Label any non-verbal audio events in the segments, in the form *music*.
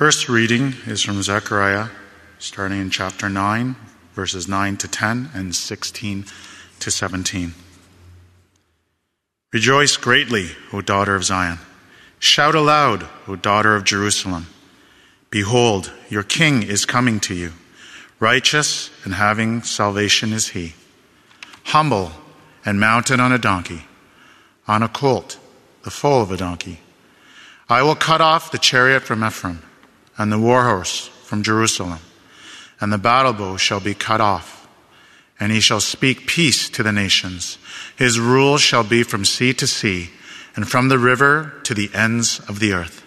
First reading is from Zechariah, starting in chapter 9, verses 9 to 10 and 16 to 17. Rejoice greatly, O daughter of Zion. Shout aloud, O daughter of Jerusalem. Behold, your king is coming to you. Righteous and having salvation is he. Humble and mounted on a donkey, on a colt, the foal of a donkey. I will cut off the chariot from Ephraim and the war horse from Jerusalem, and the battle bow shall be cut off. And he shall speak peace to the nations. His rule shall be from sea to sea, and from the river to the ends of the earth.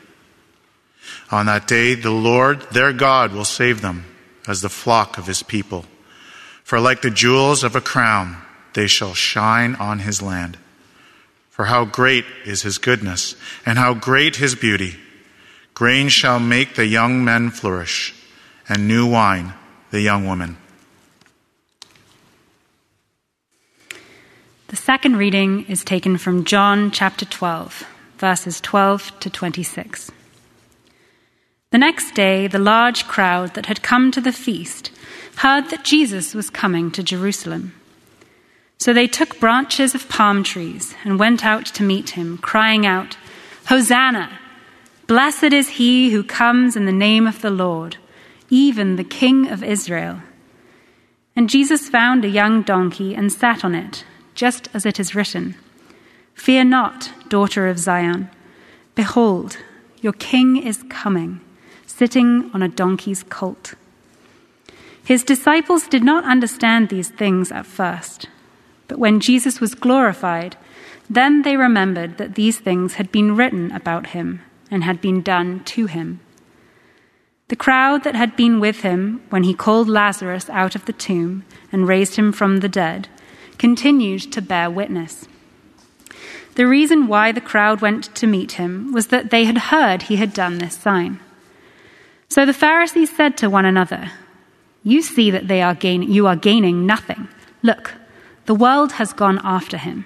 On that day, the Lord their God will save them as the flock of his people. For like the jewels of a crown, they shall shine on his land. For how great is his goodness, and how great his beauty! Grain shall make the young men flourish, and new wine the young woman. The second reading is taken from John chapter 12, verses 12 to 26. The next day, the large crowd that had come to the feast heard that Jesus was coming to Jerusalem. So they took branches of palm trees and went out to meet him, crying out, Hosanna! Blessed is he who comes in the name of the Lord, even the King of Israel. And Jesus found a young donkey and sat on it, just as it is written Fear not, daughter of Zion. Behold, your king is coming sitting on a donkey's colt. His disciples did not understand these things at first, but when Jesus was glorified, then they remembered that these things had been written about him and had been done to him. The crowd that had been with him when he called Lazarus out of the tomb and raised him from the dead continued to bear witness. The reason why the crowd went to meet him was that they had heard he had done this sign. So the Pharisees said to one another, You see that they are gain- you are gaining nothing. Look, the world has gone after him.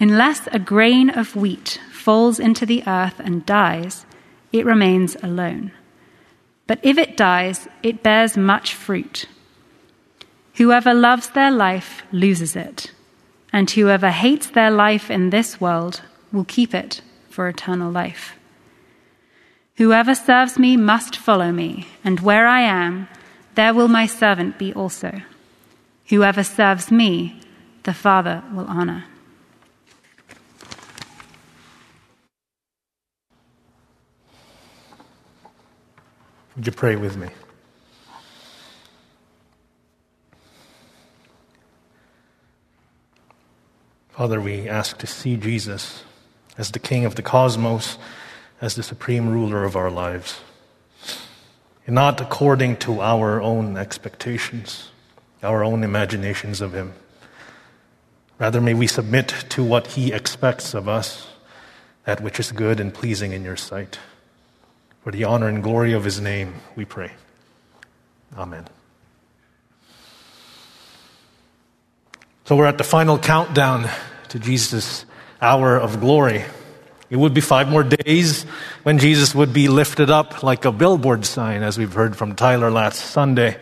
unless a grain of wheat falls into the earth and dies, it remains alone. But if it dies, it bears much fruit. Whoever loves their life loses it, and whoever hates their life in this world will keep it for eternal life. Whoever serves me must follow me, and where I am, there will my servant be also. Whoever serves me, the Father will honor. Would you pray with me? Father, we ask to see Jesus as the King of the cosmos as the supreme ruler of our lives. And not according to our own expectations, our own imaginations of Him. Rather, may we submit to what He expects of us, that which is good and pleasing in your sight. For the honor and glory of His name, we pray. Amen. So we're at the final countdown to Jesus' hour of glory. It would be five more days when Jesus would be lifted up like a billboard sign, as we've heard from Tyler last Sunday.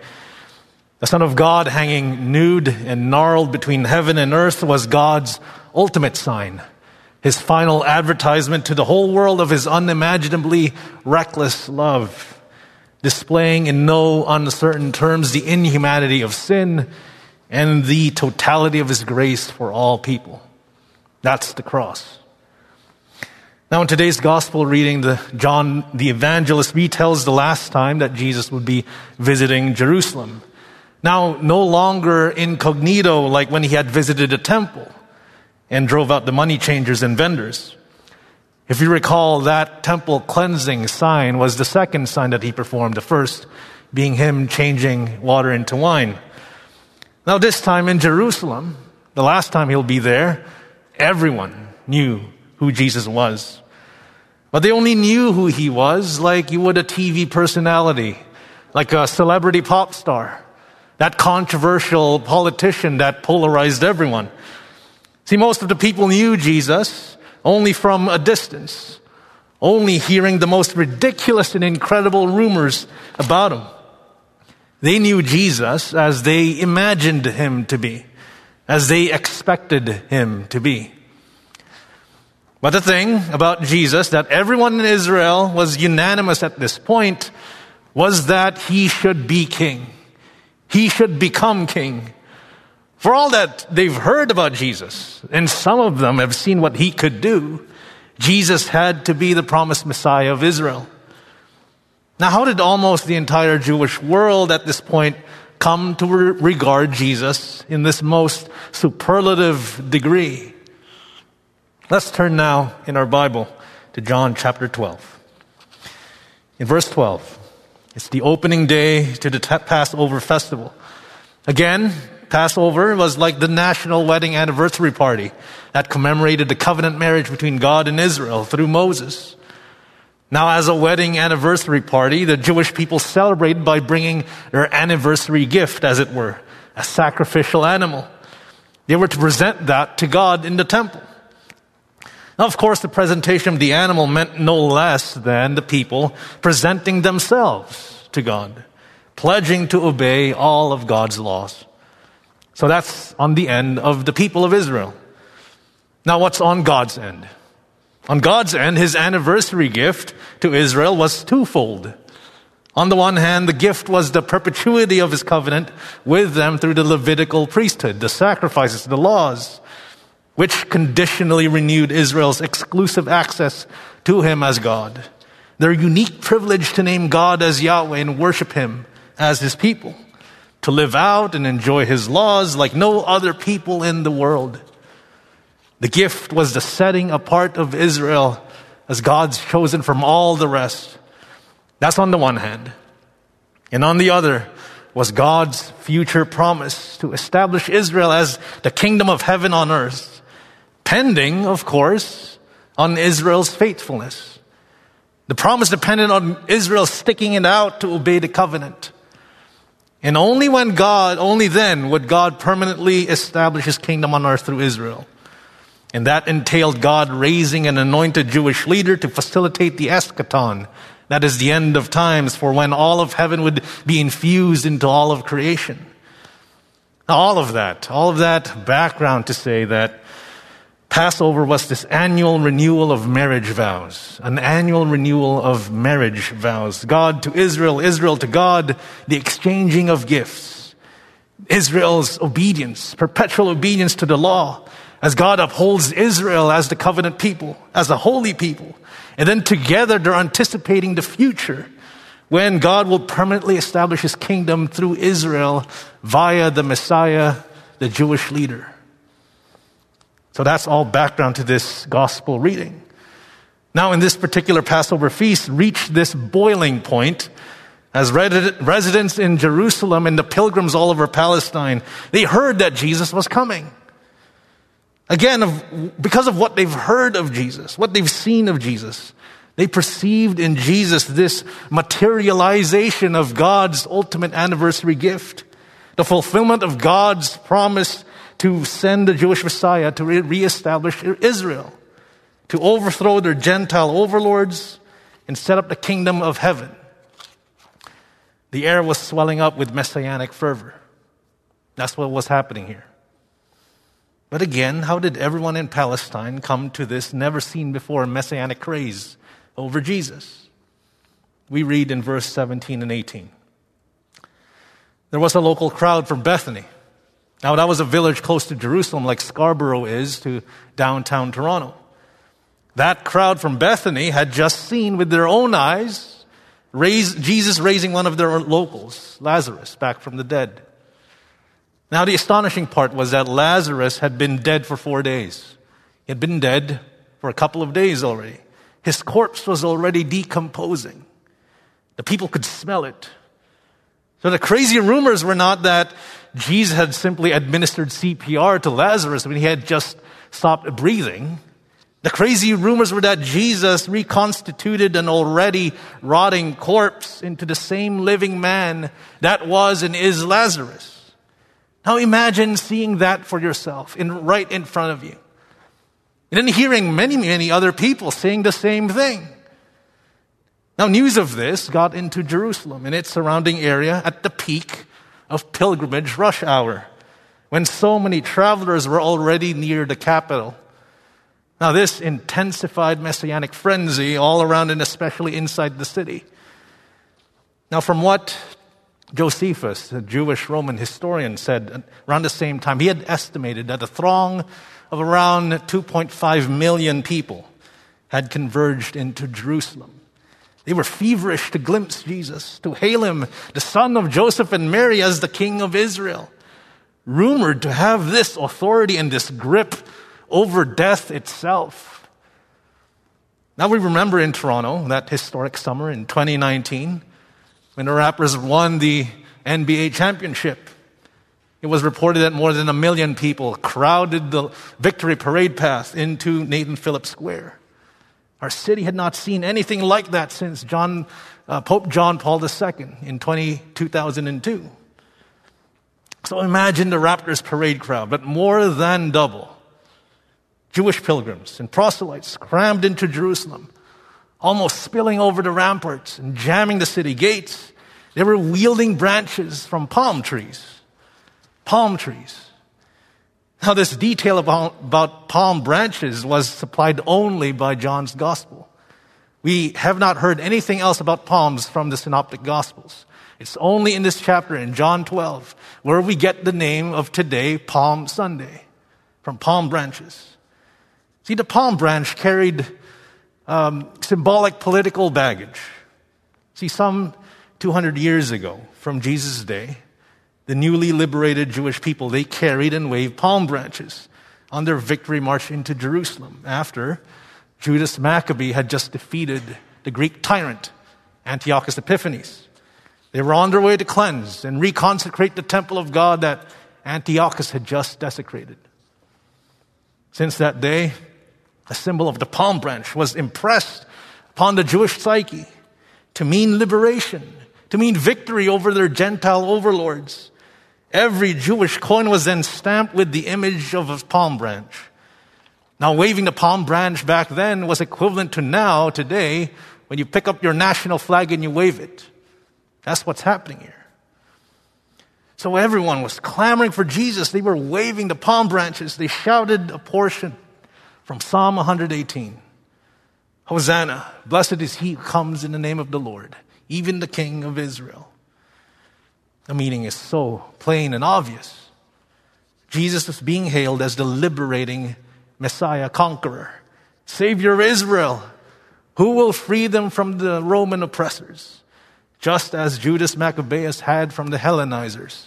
The Son of God hanging nude and gnarled between heaven and earth was God's ultimate sign, his final advertisement to the whole world of his unimaginably reckless love, displaying in no uncertain terms the inhumanity of sin and the totality of his grace for all people. That's the cross. Now, in today's gospel reading, the, John the evangelist retells the last time that Jesus would be visiting Jerusalem. Now, no longer incognito like when he had visited a temple and drove out the money changers and vendors. If you recall, that temple cleansing sign was the second sign that he performed, the first being him changing water into wine. Now, this time in Jerusalem, the last time he'll be there, everyone knew who Jesus was. But they only knew who he was like you would a TV personality, like a celebrity pop star, that controversial politician that polarized everyone. See, most of the people knew Jesus only from a distance, only hearing the most ridiculous and incredible rumors about him. They knew Jesus as they imagined him to be, as they expected him to be. But the thing about Jesus that everyone in Israel was unanimous at this point was that he should be king. He should become king. For all that they've heard about Jesus, and some of them have seen what he could do, Jesus had to be the promised Messiah of Israel. Now, how did almost the entire Jewish world at this point come to regard Jesus in this most superlative degree? Let's turn now in our Bible to John chapter 12. In verse 12, it's the opening day to the Passover festival. Again, Passover was like the national wedding anniversary party that commemorated the covenant marriage between God and Israel through Moses. Now, as a wedding anniversary party, the Jewish people celebrated by bringing their anniversary gift, as it were, a sacrificial animal. They were to present that to God in the temple. Now, of course, the presentation of the animal meant no less than the people presenting themselves to God, pledging to obey all of God's laws. So that's on the end of the people of Israel. Now, what's on God's end? On God's end, his anniversary gift to Israel was twofold. On the one hand, the gift was the perpetuity of his covenant with them through the Levitical priesthood, the sacrifices, the laws, which conditionally renewed Israel's exclusive access to him as God. Their unique privilege to name God as Yahweh and worship him as his people, to live out and enjoy his laws like no other people in the world. The gift was the setting apart of Israel as God's chosen from all the rest. That's on the one hand. And on the other was God's future promise to establish Israel as the kingdom of heaven on earth, pending, of course, on Israel's faithfulness. The promise depended on Israel sticking it out to obey the covenant. And only when God, only then would God permanently establish his kingdom on earth through Israel. And that entailed God raising an anointed Jewish leader to facilitate the eschaton. That is the end of times for when all of heaven would be infused into all of creation. All of that, all of that background to say that Passover was this annual renewal of marriage vows, an annual renewal of marriage vows. God to Israel, Israel to God, the exchanging of gifts, Israel's obedience, perpetual obedience to the law, as God upholds Israel as the covenant people, as a holy people. And then together they're anticipating the future when God will permanently establish his kingdom through Israel via the Messiah, the Jewish leader. So that's all background to this gospel reading. Now, in this particular Passover feast, reached this boiling point as residents in Jerusalem and the pilgrims all over Palestine, they heard that Jesus was coming. Again, because of what they've heard of Jesus, what they've seen of Jesus, they perceived in Jesus this materialization of God's ultimate anniversary gift, the fulfillment of God's promise to send the Jewish Messiah to re- reestablish Israel, to overthrow their Gentile overlords and set up the kingdom of heaven. The air was swelling up with messianic fervor. That's what was happening here. But again, how did everyone in Palestine come to this never seen before messianic craze over Jesus? We read in verse 17 and 18. There was a local crowd from Bethany. Now, that was a village close to Jerusalem, like Scarborough is to downtown Toronto. That crowd from Bethany had just seen with their own eyes raise, Jesus raising one of their locals, Lazarus, back from the dead. Now, the astonishing part was that Lazarus had been dead for four days. He had been dead for a couple of days already. His corpse was already decomposing. The people could smell it. So the crazy rumors were not that Jesus had simply administered CPR to Lazarus when he had just stopped breathing. The crazy rumors were that Jesus reconstituted an already rotting corpse into the same living man that was and is Lazarus. Now imagine seeing that for yourself in, right in front of you. And then hearing many, many other people saying the same thing. Now, news of this got into Jerusalem and its surrounding area at the peak of pilgrimage rush hour, when so many travelers were already near the capital. Now, this intensified messianic frenzy all around and especially inside the city. Now, from what Josephus, a Jewish Roman historian, said around the same time, he had estimated that a throng of around 2.5 million people had converged into Jerusalem. They were feverish to glimpse Jesus, to hail him, the son of Joseph and Mary, as the king of Israel. Rumored to have this authority and this grip over death itself. Now we remember in Toronto that historic summer in 2019 when the Raptors won the NBA championship. It was reported that more than a million people crowded the victory parade path into Nathan Phillips Square. Our city had not seen anything like that since John, uh, Pope John Paul II in 20, 2002. So imagine the Raptors parade crowd, but more than double. Jewish pilgrims and proselytes crammed into Jerusalem, almost spilling over the ramparts and jamming the city gates. They were wielding branches from palm trees. Palm trees. Now, this detail about, about palm branches was supplied only by John's gospel. We have not heard anything else about palms from the synoptic gospels. It's only in this chapter in John 12 where we get the name of today, Palm Sunday, from palm branches. See, the palm branch carried um, symbolic political baggage. See, some 200 years ago from Jesus' day, the newly liberated Jewish people, they carried and waved palm branches on their victory march into Jerusalem after Judas Maccabee had just defeated the Greek tyrant Antiochus Epiphanes. They were on their way to cleanse and reconsecrate the temple of God that Antiochus had just desecrated. Since that day, the symbol of the palm branch was impressed upon the Jewish psyche to mean liberation, to mean victory over their Gentile overlords, Every Jewish coin was then stamped with the image of a palm branch. Now, waving the palm branch back then was equivalent to now, today, when you pick up your national flag and you wave it. That's what's happening here. So everyone was clamoring for Jesus. They were waving the palm branches. They shouted a portion from Psalm 118. Hosanna, blessed is he who comes in the name of the Lord, even the King of Israel. The meaning is so plain and obvious. Jesus is being hailed as the liberating Messiah conqueror, Savior of Israel, who will free them from the Roman oppressors, just as Judas Maccabeus had from the Hellenizers.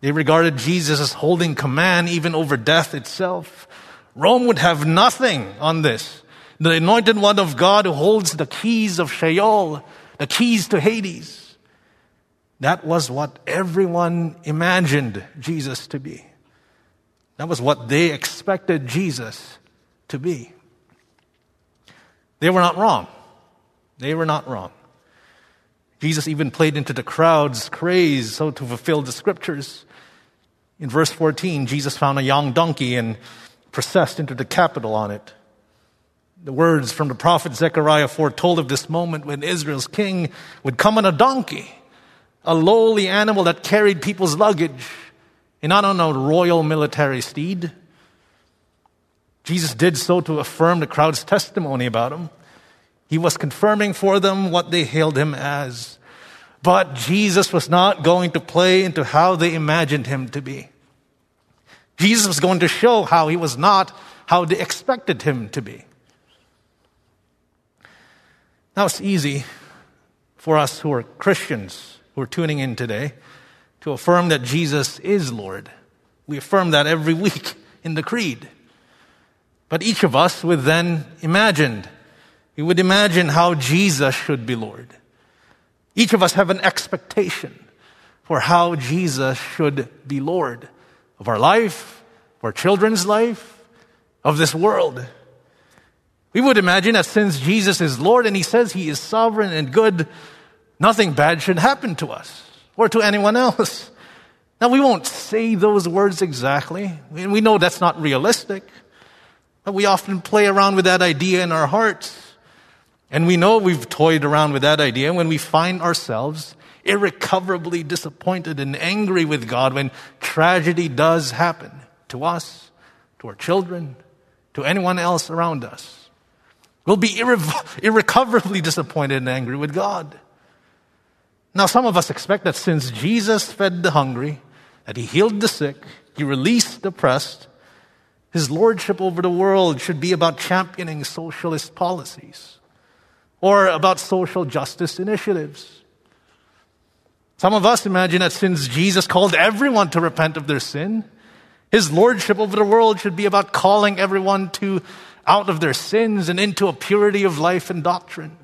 They regarded Jesus as holding command even over death itself. Rome would have nothing on this. The anointed one of God who holds the keys of Sheol, the keys to Hades. That was what everyone imagined Jesus to be. That was what they expected Jesus to be. They were not wrong. They were not wrong. Jesus even played into the crowd's craze so to fulfill the scriptures. In verse 14, Jesus found a young donkey and processed into the capital on it. The words from the prophet Zechariah foretold of this moment when Israel's king would come on a donkey a lowly animal that carried people's luggage and not on a royal military steed. Jesus did so to affirm the crowd's testimony about him. He was confirming for them what they hailed him as. But Jesus was not going to play into how they imagined him to be. Jesus was going to show how he was not how they expected him to be. Now it's easy for us who are Christians who are tuning in today to affirm that Jesus is Lord. We affirm that every week in the Creed. But each of us would then imagine We would imagine how Jesus should be Lord. Each of us have an expectation for how Jesus should be Lord of our life, of our children's life, of this world. We would imagine that since Jesus is Lord and He says He is sovereign and good, nothing bad should happen to us or to anyone else. Now, we won't say those words exactly. We know that's not realistic. But we often play around with that idea in our hearts. And we know we've toyed around with that idea when we find ourselves irrecoverably disappointed and angry with God when tragedy does happen to us, to our children, to anyone else around us. We'll be irre- *laughs* irrecoverably disappointed and angry with God. Now, some of us expect that since Jesus fed the hungry, that he healed the sick, he released the oppressed, his lordship over the world should be about championing socialist policies or about social justice initiatives. Some of us imagine that since Jesus called everyone to repent of their sin, his lordship over the world should be about calling everyone to out of their sins and into a purity of life and doctrine.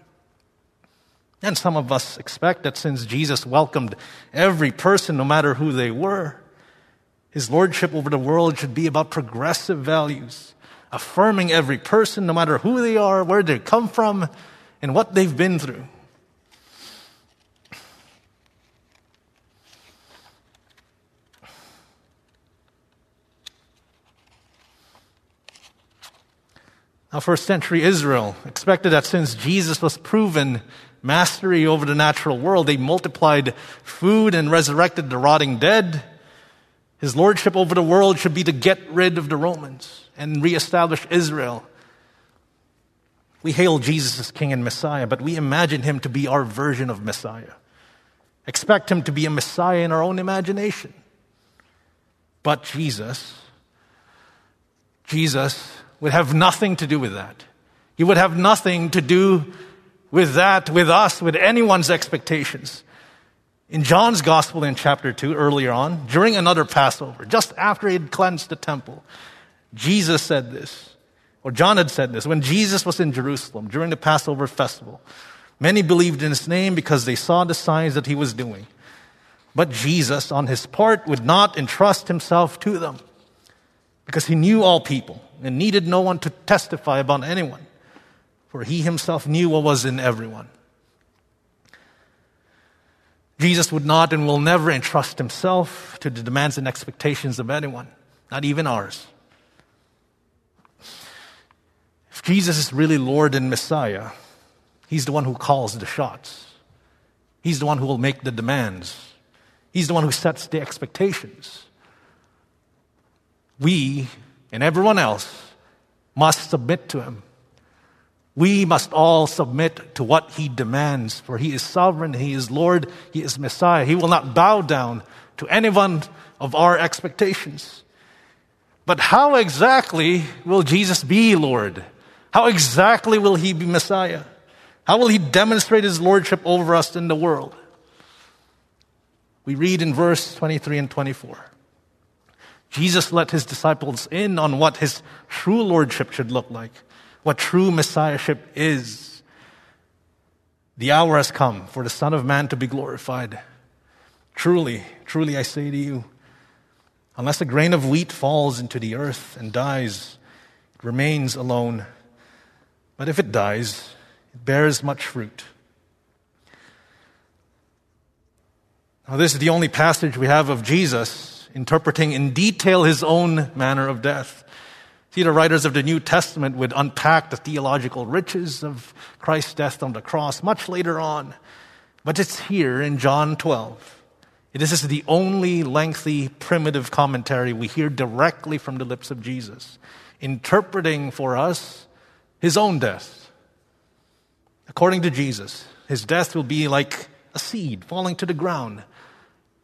And some of us expect that since Jesus welcomed every person, no matter who they were, his lordship over the world should be about progressive values, affirming every person, no matter who they are, where they come from, and what they've been through. Now, first century Israel expected that since Jesus was proven mastery over the natural world, they multiplied food and resurrected the rotting dead. His lordship over the world should be to get rid of the Romans and reestablish Israel. We hail Jesus as King and Messiah, but we imagine him to be our version of Messiah. Expect him to be a Messiah in our own imagination. But Jesus, Jesus would have nothing to do with that. He would have nothing to do with that, with us, with anyone's expectations. In John's gospel in chapter 2, earlier on, during another Passover, just after he had cleansed the temple, Jesus said this, or John had said this, when Jesus was in Jerusalem during the Passover festival. Many believed in his name because they saw the signs that he was doing. But Jesus, on his part, would not entrust himself to them because he knew all people and needed no one to testify about anyone, for he himself knew what was in everyone. Jesus would not and will never entrust himself to the demands and expectations of anyone, not even ours. If Jesus is really Lord and Messiah, he's the one who calls the shots. He's the one who will make the demands. He's the one who sets the expectations. We and everyone else must submit to him. We must all submit to what he demands, for he is sovereign, he is Lord, he is Messiah. He will not bow down to anyone of our expectations. But how exactly will Jesus be Lord? How exactly will he be Messiah? How will he demonstrate his lordship over us in the world? We read in verse 23 and 24. Jesus let his disciples in on what his true lordship should look like, what true messiahship is. The hour has come for the Son of Man to be glorified. Truly, truly I say to you, unless a grain of wheat falls into the earth and dies, it remains alone. But if it dies, it bears much fruit. Now, this is the only passage we have of Jesus interpreting in detail his own manner of death. See, the writers of the New Testament would unpack the theological riches of Christ's death on the cross much later on. But it's here in John 12. This is the only lengthy, primitive commentary we hear directly from the lips of Jesus, interpreting for us his own death. According to Jesus, his death will be like a seed falling to the ground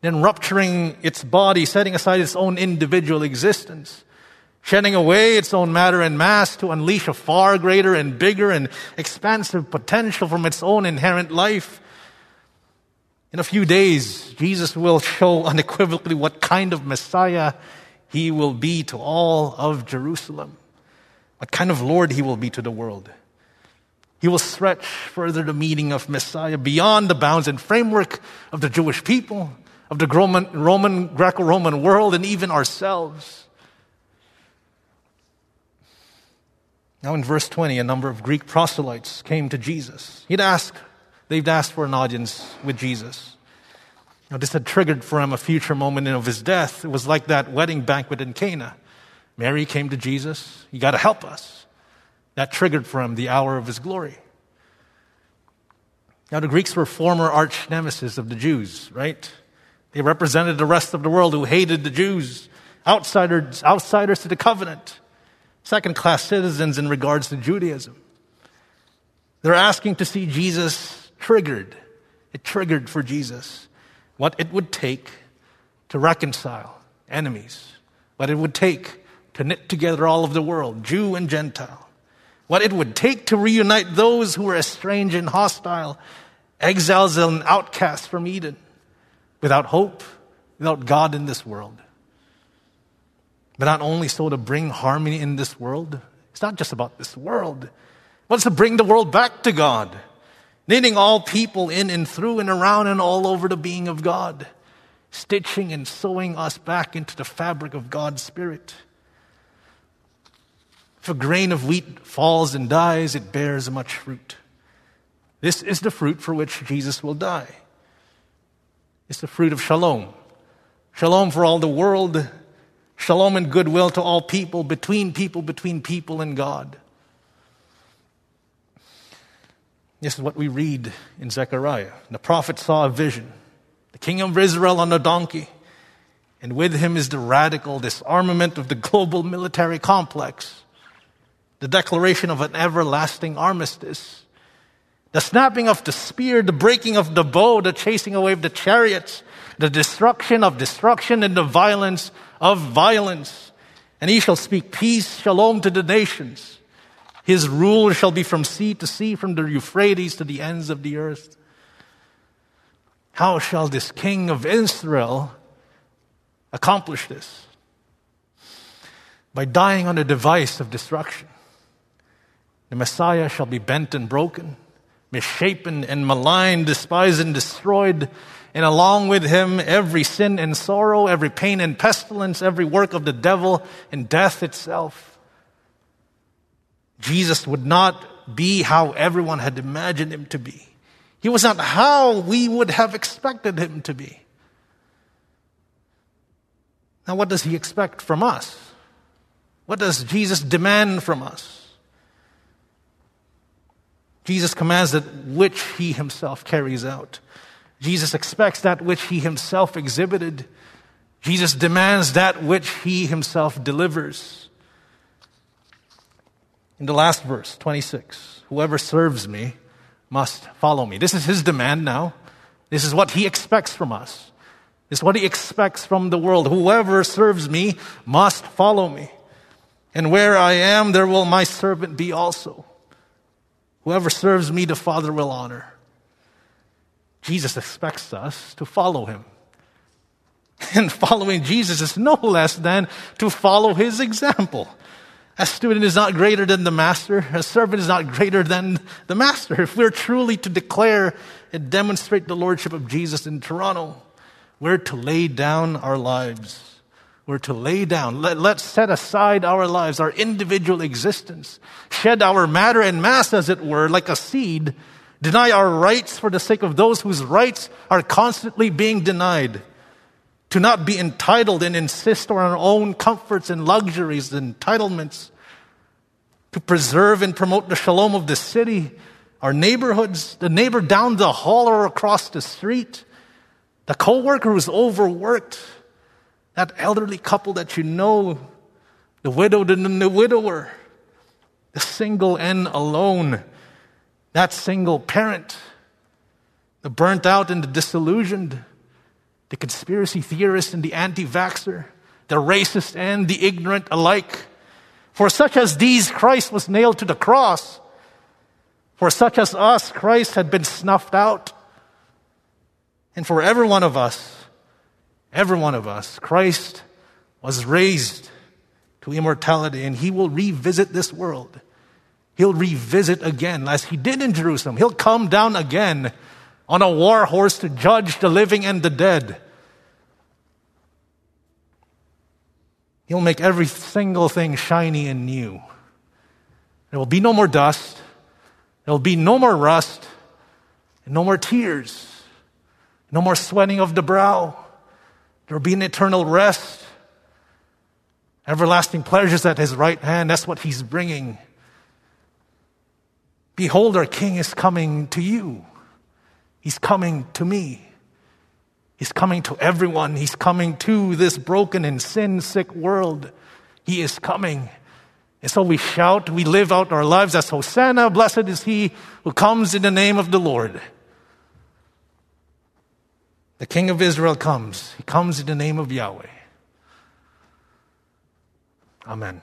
then rupturing its body, setting aside its own individual existence, shedding away its own matter and mass to unleash a far greater and bigger and expansive potential from its own inherent life. In a few days, Jesus will show unequivocally what kind of Messiah he will be to all of Jerusalem, what kind of Lord he will be to the world. He will stretch further the meaning of Messiah beyond the bounds and framework of the Jewish people, of the Roman, Roman Greco-Roman world, and even ourselves. Now, in verse 20, a number of Greek proselytes came to Jesus. He'd asked, they'd asked for an audience with Jesus. Now, this had triggered for him a future moment of his death. It was like that wedding banquet in Cana. Mary came to Jesus. You got to help us. That triggered for him the hour of his glory. Now, the Greeks were former arch nemesis of the Jews, right? They represented the rest of the world who hated the Jews, outsiders, outsiders to the covenant, second class citizens in regards to Judaism. They're asking to see Jesus triggered. It triggered for Jesus what it would take to reconcile enemies, what it would take to knit together all of the world, Jew and Gentile what it would take to reunite those who were estranged and hostile, exiles and outcasts from Eden, without hope, without God in this world. But not only so to bring harmony in this world, it's not just about this world, it's to bring the world back to God, knitting all people in and through and around and all over the being of God, stitching and sewing us back into the fabric of God's Spirit. If a grain of wheat falls and dies, it bears much fruit. This is the fruit for which Jesus will die. It's the fruit of shalom. Shalom for all the world. Shalom and goodwill to all people, between people, between people and God. This is what we read in Zechariah. The prophet saw a vision. The king of Israel on a donkey. And with him is the radical disarmament of the global military complex the declaration of an everlasting armistice, the snapping of the spear, the breaking of the bow, the chasing away of the chariots, the destruction of destruction, and the violence of violence. And he shall speak peace, shalom to the nations. His rule shall be from sea to sea, from the Euphrates to the ends of the earth. How shall this king of Israel accomplish this? By dying on a device of destruction. The Messiah shall be bent and broken, misshapen and maligned, despised and destroyed. And along with him, every sin and sorrow, every pain and pestilence, every work of the devil and death itself. Jesus would not be how everyone had imagined him to be. He was not how we would have expected him to be. Now, what does he expect from us? What does Jesus demand from us? Jesus commands that which he himself carries out. Jesus expects that which he himself exhibited. Jesus demands that which he himself delivers. In the last verse, 26, whoever serves me must follow me. This is his demand now. This is what he expects from us. This is what he expects from the world. Whoever serves me must follow me. And where I am, there will my servant be also. Whoever serves me, the Father will honor. Jesus expects us to follow him. And following Jesus is no less than to follow his example. A student is not greater than the master. A servant is not greater than the master. If we're truly to declare and demonstrate the lordship of Jesus in Toronto, we're to lay down our lives we're to lay down. Let, let's set aside our lives, our individual existence, shed our matter and mass, as it were, like a seed, deny our rights for the sake of those whose rights are constantly being denied, to not be entitled and insist on our own comforts and luxuries and entitlements, to preserve and promote the shalom of the city, our neighborhoods, the neighbor down the hall or across the street, the coworker who's overworked, that elderly couple that you know, the widowed and the widower, the single and alone, that single parent, the burnt out and the disillusioned, the conspiracy theorist and the anti vaxxer, the racist and the ignorant alike. For such as these, Christ was nailed to the cross. For such as us, Christ had been snuffed out. And for every one of us, Every one of us. Christ was raised to immortality and he will revisit this world. He'll revisit again, as he did in Jerusalem. He'll come down again on a war horse to judge the living and the dead. He'll make every single thing shiny and new. There will be no more dust. There will be no more rust. And no more tears. No more sweating of the brow. There will be an eternal rest. Everlasting pleasures at his right hand. That's what he's bringing. Behold, our king is coming to you. He's coming to me. He's coming to everyone. He's coming to this broken and sin sick world. He is coming. And so we shout, we live out our lives as Hosanna, blessed is he who comes in the name of the Lord. The King of Israel comes. He comes in the name of Yahweh. Amen.